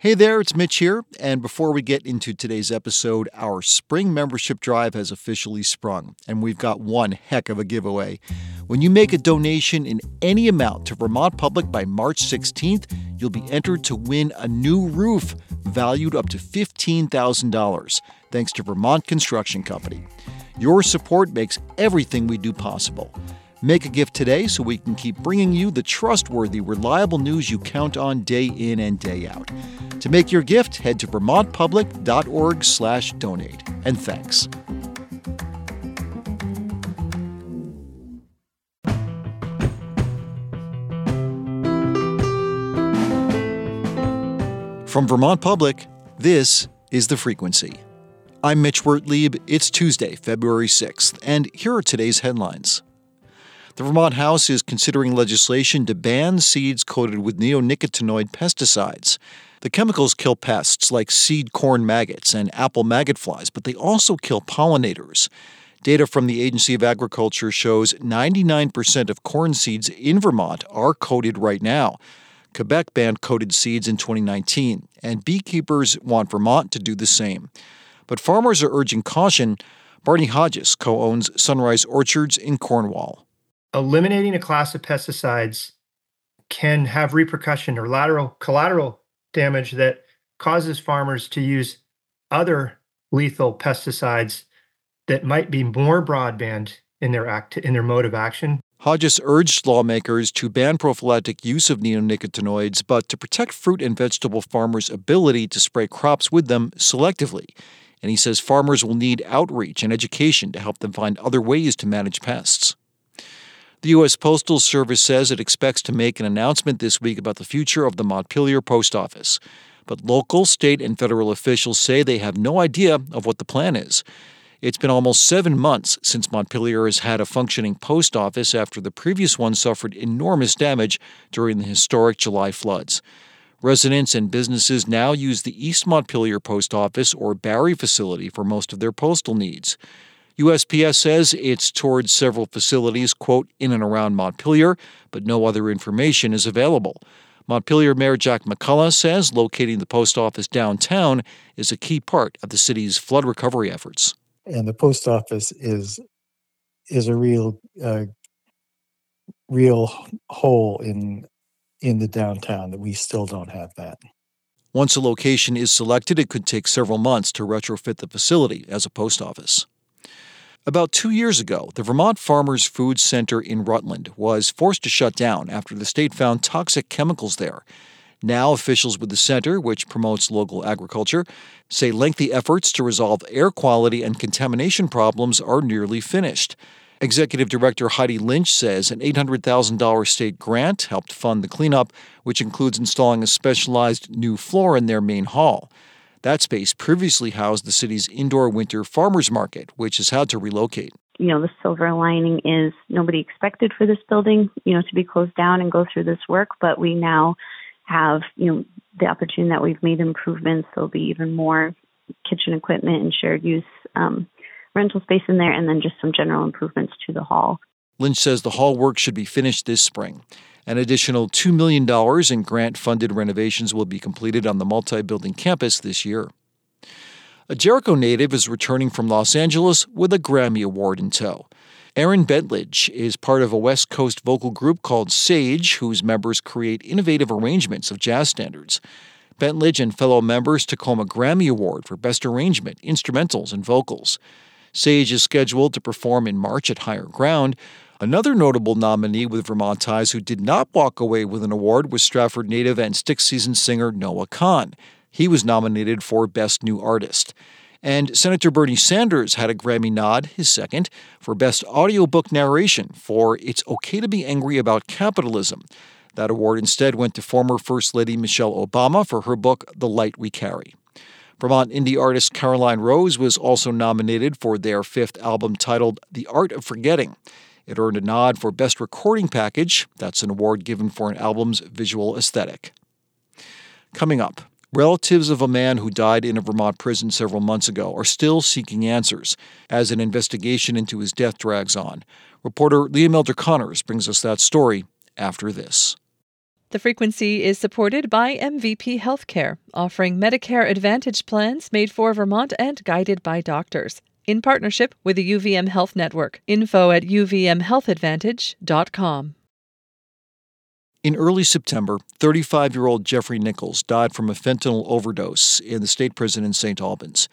Hey there, it's Mitch here. And before we get into today's episode, our spring membership drive has officially sprung, and we've got one heck of a giveaway. When you make a donation in any amount to Vermont Public by March 16th, you'll be entered to win a new roof valued up to $15,000, thanks to Vermont Construction Company. Your support makes everything we do possible. Make a gift today so we can keep bringing you the trustworthy, reliable news you count on day in and day out. To make your gift, head to vermontpublic.org/donate. And thanks. From Vermont Public, this is The Frequency. I'm Mitch Wertlieb. It's Tuesday, February 6th, and here are today's headlines. The Vermont House is considering legislation to ban seeds coated with neonicotinoid pesticides. The chemicals kill pests like seed corn maggots and apple maggot flies, but they also kill pollinators. Data from the Agency of Agriculture shows 99% of corn seeds in Vermont are coated right now. Quebec banned coated seeds in 2019, and beekeepers want Vermont to do the same. But farmers are urging caution. Barney Hodges co owns Sunrise Orchards in Cornwall eliminating a class of pesticides can have repercussion or lateral collateral damage that causes farmers to use other lethal pesticides that might be more broadband in their act in their mode of action. Hodges urged lawmakers to ban prophylactic use of neonicotinoids, but to protect fruit and vegetable farmers' ability to spray crops with them selectively. And he says farmers will need outreach and education to help them find other ways to manage pests. The U.S. Postal Service says it expects to make an announcement this week about the future of the Montpelier Post Office. But local, state, and federal officials say they have no idea of what the plan is. It's been almost seven months since Montpelier has had a functioning post office after the previous one suffered enormous damage during the historic July floods. Residents and businesses now use the East Montpelier Post Office or Barre facility for most of their postal needs. USPS says it's towards several facilities, quote, in and around Montpelier, but no other information is available. Montpelier Mayor Jack McCullough says locating the post office downtown is a key part of the city's flood recovery efforts. And the post office is is a real uh, real hole in in the downtown that we still don't have that. Once a location is selected, it could take several months to retrofit the facility as a post office. About two years ago, the Vermont Farmers Food Center in Rutland was forced to shut down after the state found toxic chemicals there. Now, officials with the center, which promotes local agriculture, say lengthy efforts to resolve air quality and contamination problems are nearly finished. Executive Director Heidi Lynch says an $800,000 state grant helped fund the cleanup, which includes installing a specialized new floor in their main hall. That space previously housed the city's indoor winter farmers market, which has had to relocate. You know, the silver lining is nobody expected for this building, you know, to be closed down and go through this work, but we now have, you know, the opportunity that we've made improvements. There'll be even more kitchen equipment and shared use um, rental space in there, and then just some general improvements to the hall. Lynch says the hall work should be finished this spring. An additional $2 million in grant funded renovations will be completed on the multi building campus this year. A Jericho native is returning from Los Angeles with a Grammy Award in tow. Erin Bentlage is part of a West Coast vocal group called Sage, whose members create innovative arrangements of jazz standards. Bentlage and fellow members took home a Grammy Award for Best Arrangement, Instrumentals, and Vocals. Sage is scheduled to perform in March at Higher Ground, Another notable nominee with Vermont ties who did not walk away with an award was Strafford native and Stick Season singer Noah Kahan. He was nominated for Best New Artist. And Senator Bernie Sanders had a Grammy nod, his second, for Best Audiobook Narration for It's Okay to Be Angry About Capitalism. That award instead went to former First Lady Michelle Obama for her book The Light We Carry. Vermont indie artist Caroline Rose was also nominated for their fifth album titled The Art of Forgetting. It earned a nod for Best Recording Package. That's an award given for an album's visual aesthetic. Coming up, relatives of a man who died in a Vermont prison several months ago are still seeking answers as an investigation into his death drags on. Reporter Liam Elder Connors brings us that story after this. The frequency is supported by MVP Healthcare, offering Medicare Advantage plans made for Vermont and guided by doctors. In partnership with the UVM Health Network. Info at uvmhealthadvantage.com. In early September, 35 year old Jeffrey Nichols died from a fentanyl overdose in the state prison in St. Albans.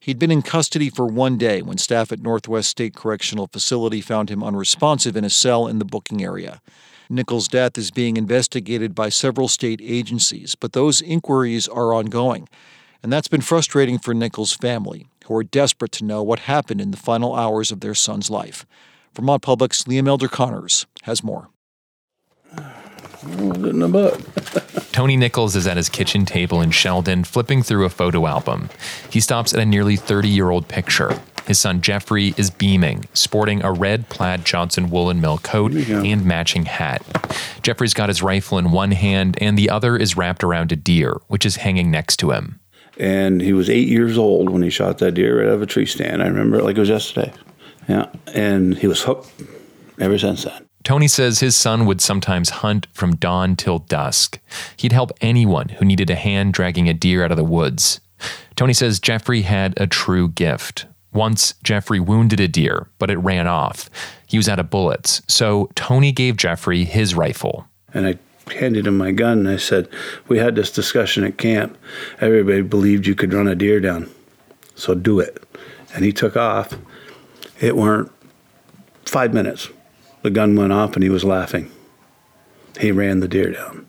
He'd been in custody for one day when staff at Northwest State Correctional Facility found him unresponsive in a cell in the booking area. Nichols' death is being investigated by several state agencies, but those inquiries are ongoing. And that's been frustrating for Nichols' family, who are desperate to know what happened in the final hours of their son's life. Vermont Public's Liam Elder Connors has more. in the butt. Tony Nichols is at his kitchen table in Sheldon flipping through a photo album. He stops at a nearly 30 year old picture. His son Jeffrey is beaming, sporting a red plaid Johnson woolen mill coat and matching hat. Jeffrey's got his rifle in one hand, and the other is wrapped around a deer, which is hanging next to him. And he was eight years old when he shot that deer right out of a tree stand. I remember it like it was yesterday. Yeah. And he was hooked ever since then. Tony says his son would sometimes hunt from dawn till dusk. He'd help anyone who needed a hand dragging a deer out of the woods. Tony says Jeffrey had a true gift. Once, Jeffrey wounded a deer, but it ran off. He was out of bullets, so Tony gave Jeffrey his rifle. And I handed him my gun and I said, We had this discussion at camp. Everybody believed you could run a deer down, so do it. And he took off. It weren't five minutes. The gun went off and he was laughing. He ran the deer down.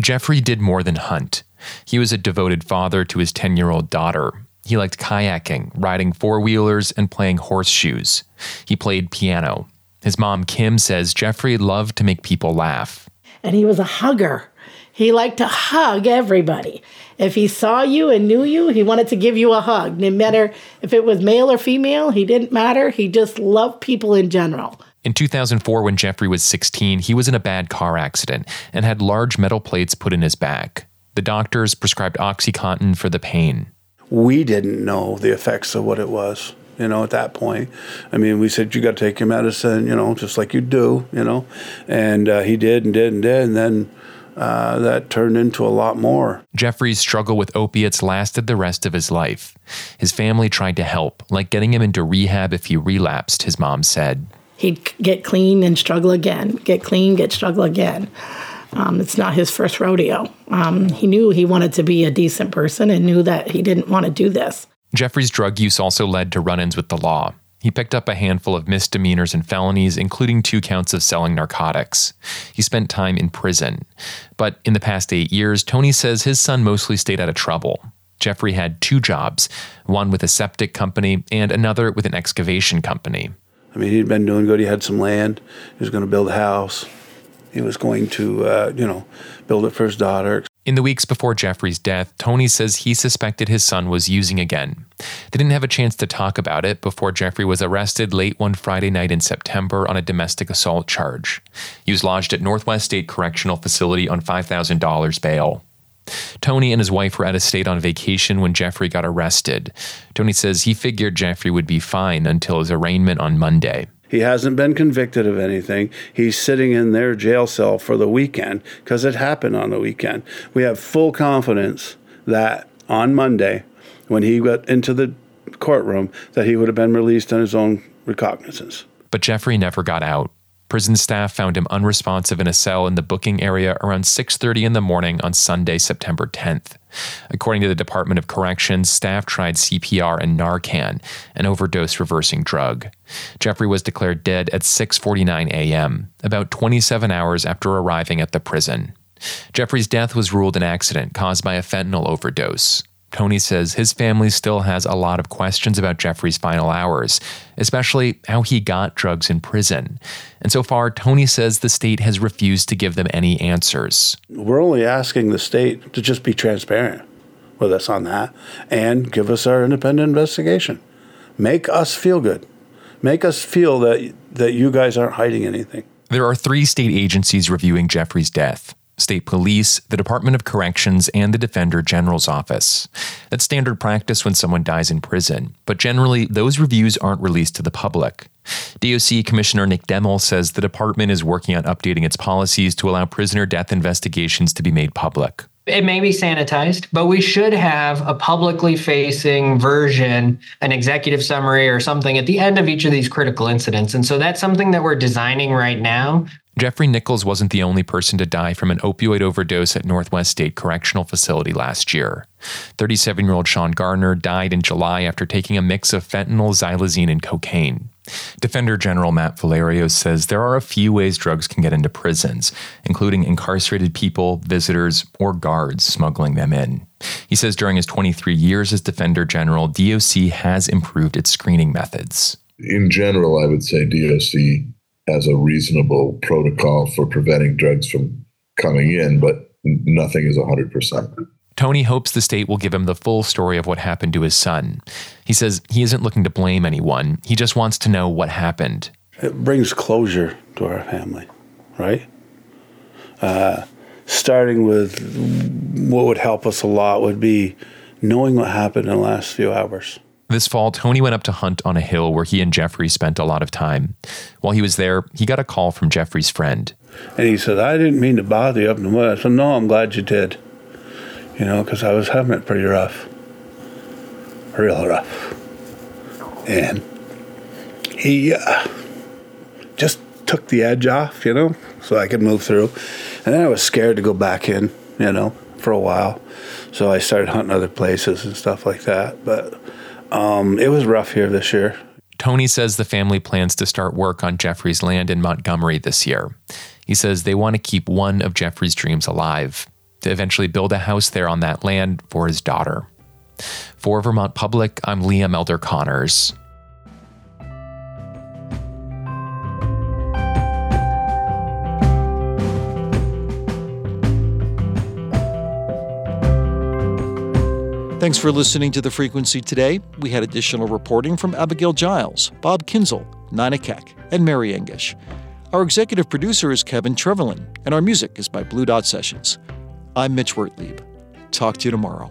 Jeffrey did more than hunt. He was a devoted father to his 10 year old daughter. He liked kayaking, riding four wheelers, and playing horseshoes. He played piano. His mom, Kim, says Jeffrey loved to make people laugh. And he was a hugger. He liked to hug everybody. If he saw you and knew you, he wanted to give you a hug. No matter if it was male or female, he didn't matter. He just loved people in general. In 2004, when Jeffrey was 16, he was in a bad car accident and had large metal plates put in his back. The doctors prescribed Oxycontin for the pain. We didn't know the effects of what it was, you know, at that point. I mean, we said, you got to take your medicine, you know, just like you do, you know. And uh, he did and did and did. And then uh, that turned into a lot more. Jeffrey's struggle with opiates lasted the rest of his life. His family tried to help, like getting him into rehab if he relapsed, his mom said. He'd get clean and struggle again, get clean, get struggle again. Um, it's not his first rodeo. Um, he knew he wanted to be a decent person and knew that he didn't want to do this. Jeffrey's drug use also led to run ins with the law. He picked up a handful of misdemeanors and felonies, including two counts of selling narcotics. He spent time in prison. But in the past eight years, Tony says his son mostly stayed out of trouble. Jeffrey had two jobs one with a septic company and another with an excavation company. I mean, he'd been doing good. He had some land. He was going to build a house. He was going to, uh, you know, build it for his daughter. In the weeks before Jeffrey's death, Tony says he suspected his son was using again. They didn't have a chance to talk about it before Jeffrey was arrested late one Friday night in September on a domestic assault charge. He was lodged at Northwest State Correctional Facility on $5,000 bail. Tony and his wife were out of state on vacation when Jeffrey got arrested. Tony says he figured Jeffrey would be fine until his arraignment on Monday. He hasn't been convicted of anything. He's sitting in their jail cell for the weekend because it happened on the weekend. We have full confidence that on Monday, when he got into the courtroom, that he would have been released on his own recognizance. But Jeffrey never got out. Prison staff found him unresponsive in a cell in the booking area around 6:30 in the morning on Sunday, September 10th. According to the Department of Corrections, staff tried CPR and Narcan, an overdose reversing drug. Jeffrey was declared dead at 6:49 a.m., about 27 hours after arriving at the prison. Jeffrey's death was ruled an accident caused by a fentanyl overdose. Tony says his family still has a lot of questions about Jeffrey's final hours, especially how he got drugs in prison. And so far, Tony says the state has refused to give them any answers. We're only asking the state to just be transparent with us on that and give us our independent investigation. Make us feel good. Make us feel that, that you guys aren't hiding anything. There are three state agencies reviewing Jeffrey's death state police, the Department of Corrections, and the Defender General's Office. That's standard practice when someone dies in prison, but generally, those reviews aren't released to the public. DOC Commissioner Nick Deml says the department is working on updating its policies to allow prisoner death investigations to be made public. It may be sanitized, but we should have a publicly facing version, an executive summary or something at the end of each of these critical incidents. And so that's something that we're designing right now. Jeffrey Nichols wasn't the only person to die from an opioid overdose at Northwest State Correctional Facility last year. 37 year old Sean Gardner died in July after taking a mix of fentanyl, xylazine, and cocaine. Defender General Matt Valerio says there are a few ways drugs can get into prisons, including incarcerated people, visitors, or guards smuggling them in. He says during his 23 years as Defender General, DOC has improved its screening methods. In general, I would say DOC has a reasonable protocol for preventing drugs from coming in, but nothing is 100%. Tony hopes the state will give him the full story of what happened to his son. He says he isn't looking to blame anyone, he just wants to know what happened. It brings closure to our family, right? Uh, starting with what would help us a lot would be knowing what happened in the last few hours. This fall, Tony went up to hunt on a hill where he and Jeffrey spent a lot of time. While he was there, he got a call from Jeffrey's friend. And he said, I didn't mean to bother you up in the woods. I said, No, I'm glad you did you know, because I was having it pretty rough, real rough. And he uh, just took the edge off, you know, so I could move through. And then I was scared to go back in, you know, for a while. So I started hunting other places and stuff like that. But um, it was rough here this year. Tony says the family plans to start work on Jeffrey's land in Montgomery this year. He says they want to keep one of Jeffrey's dreams alive to eventually build a house there on that land for his daughter. For Vermont Public, I'm Liam Elder Connors. Thanks for listening to The Frequency today. We had additional reporting from Abagael Giles, Bob Kinzel, Nina Keck, and Mary Engisch. Our executive producer is Kevin Trevelyan, and our music is by Blue Dot Sessions. I'm Mitch Wertlieb. Talk to you tomorrow.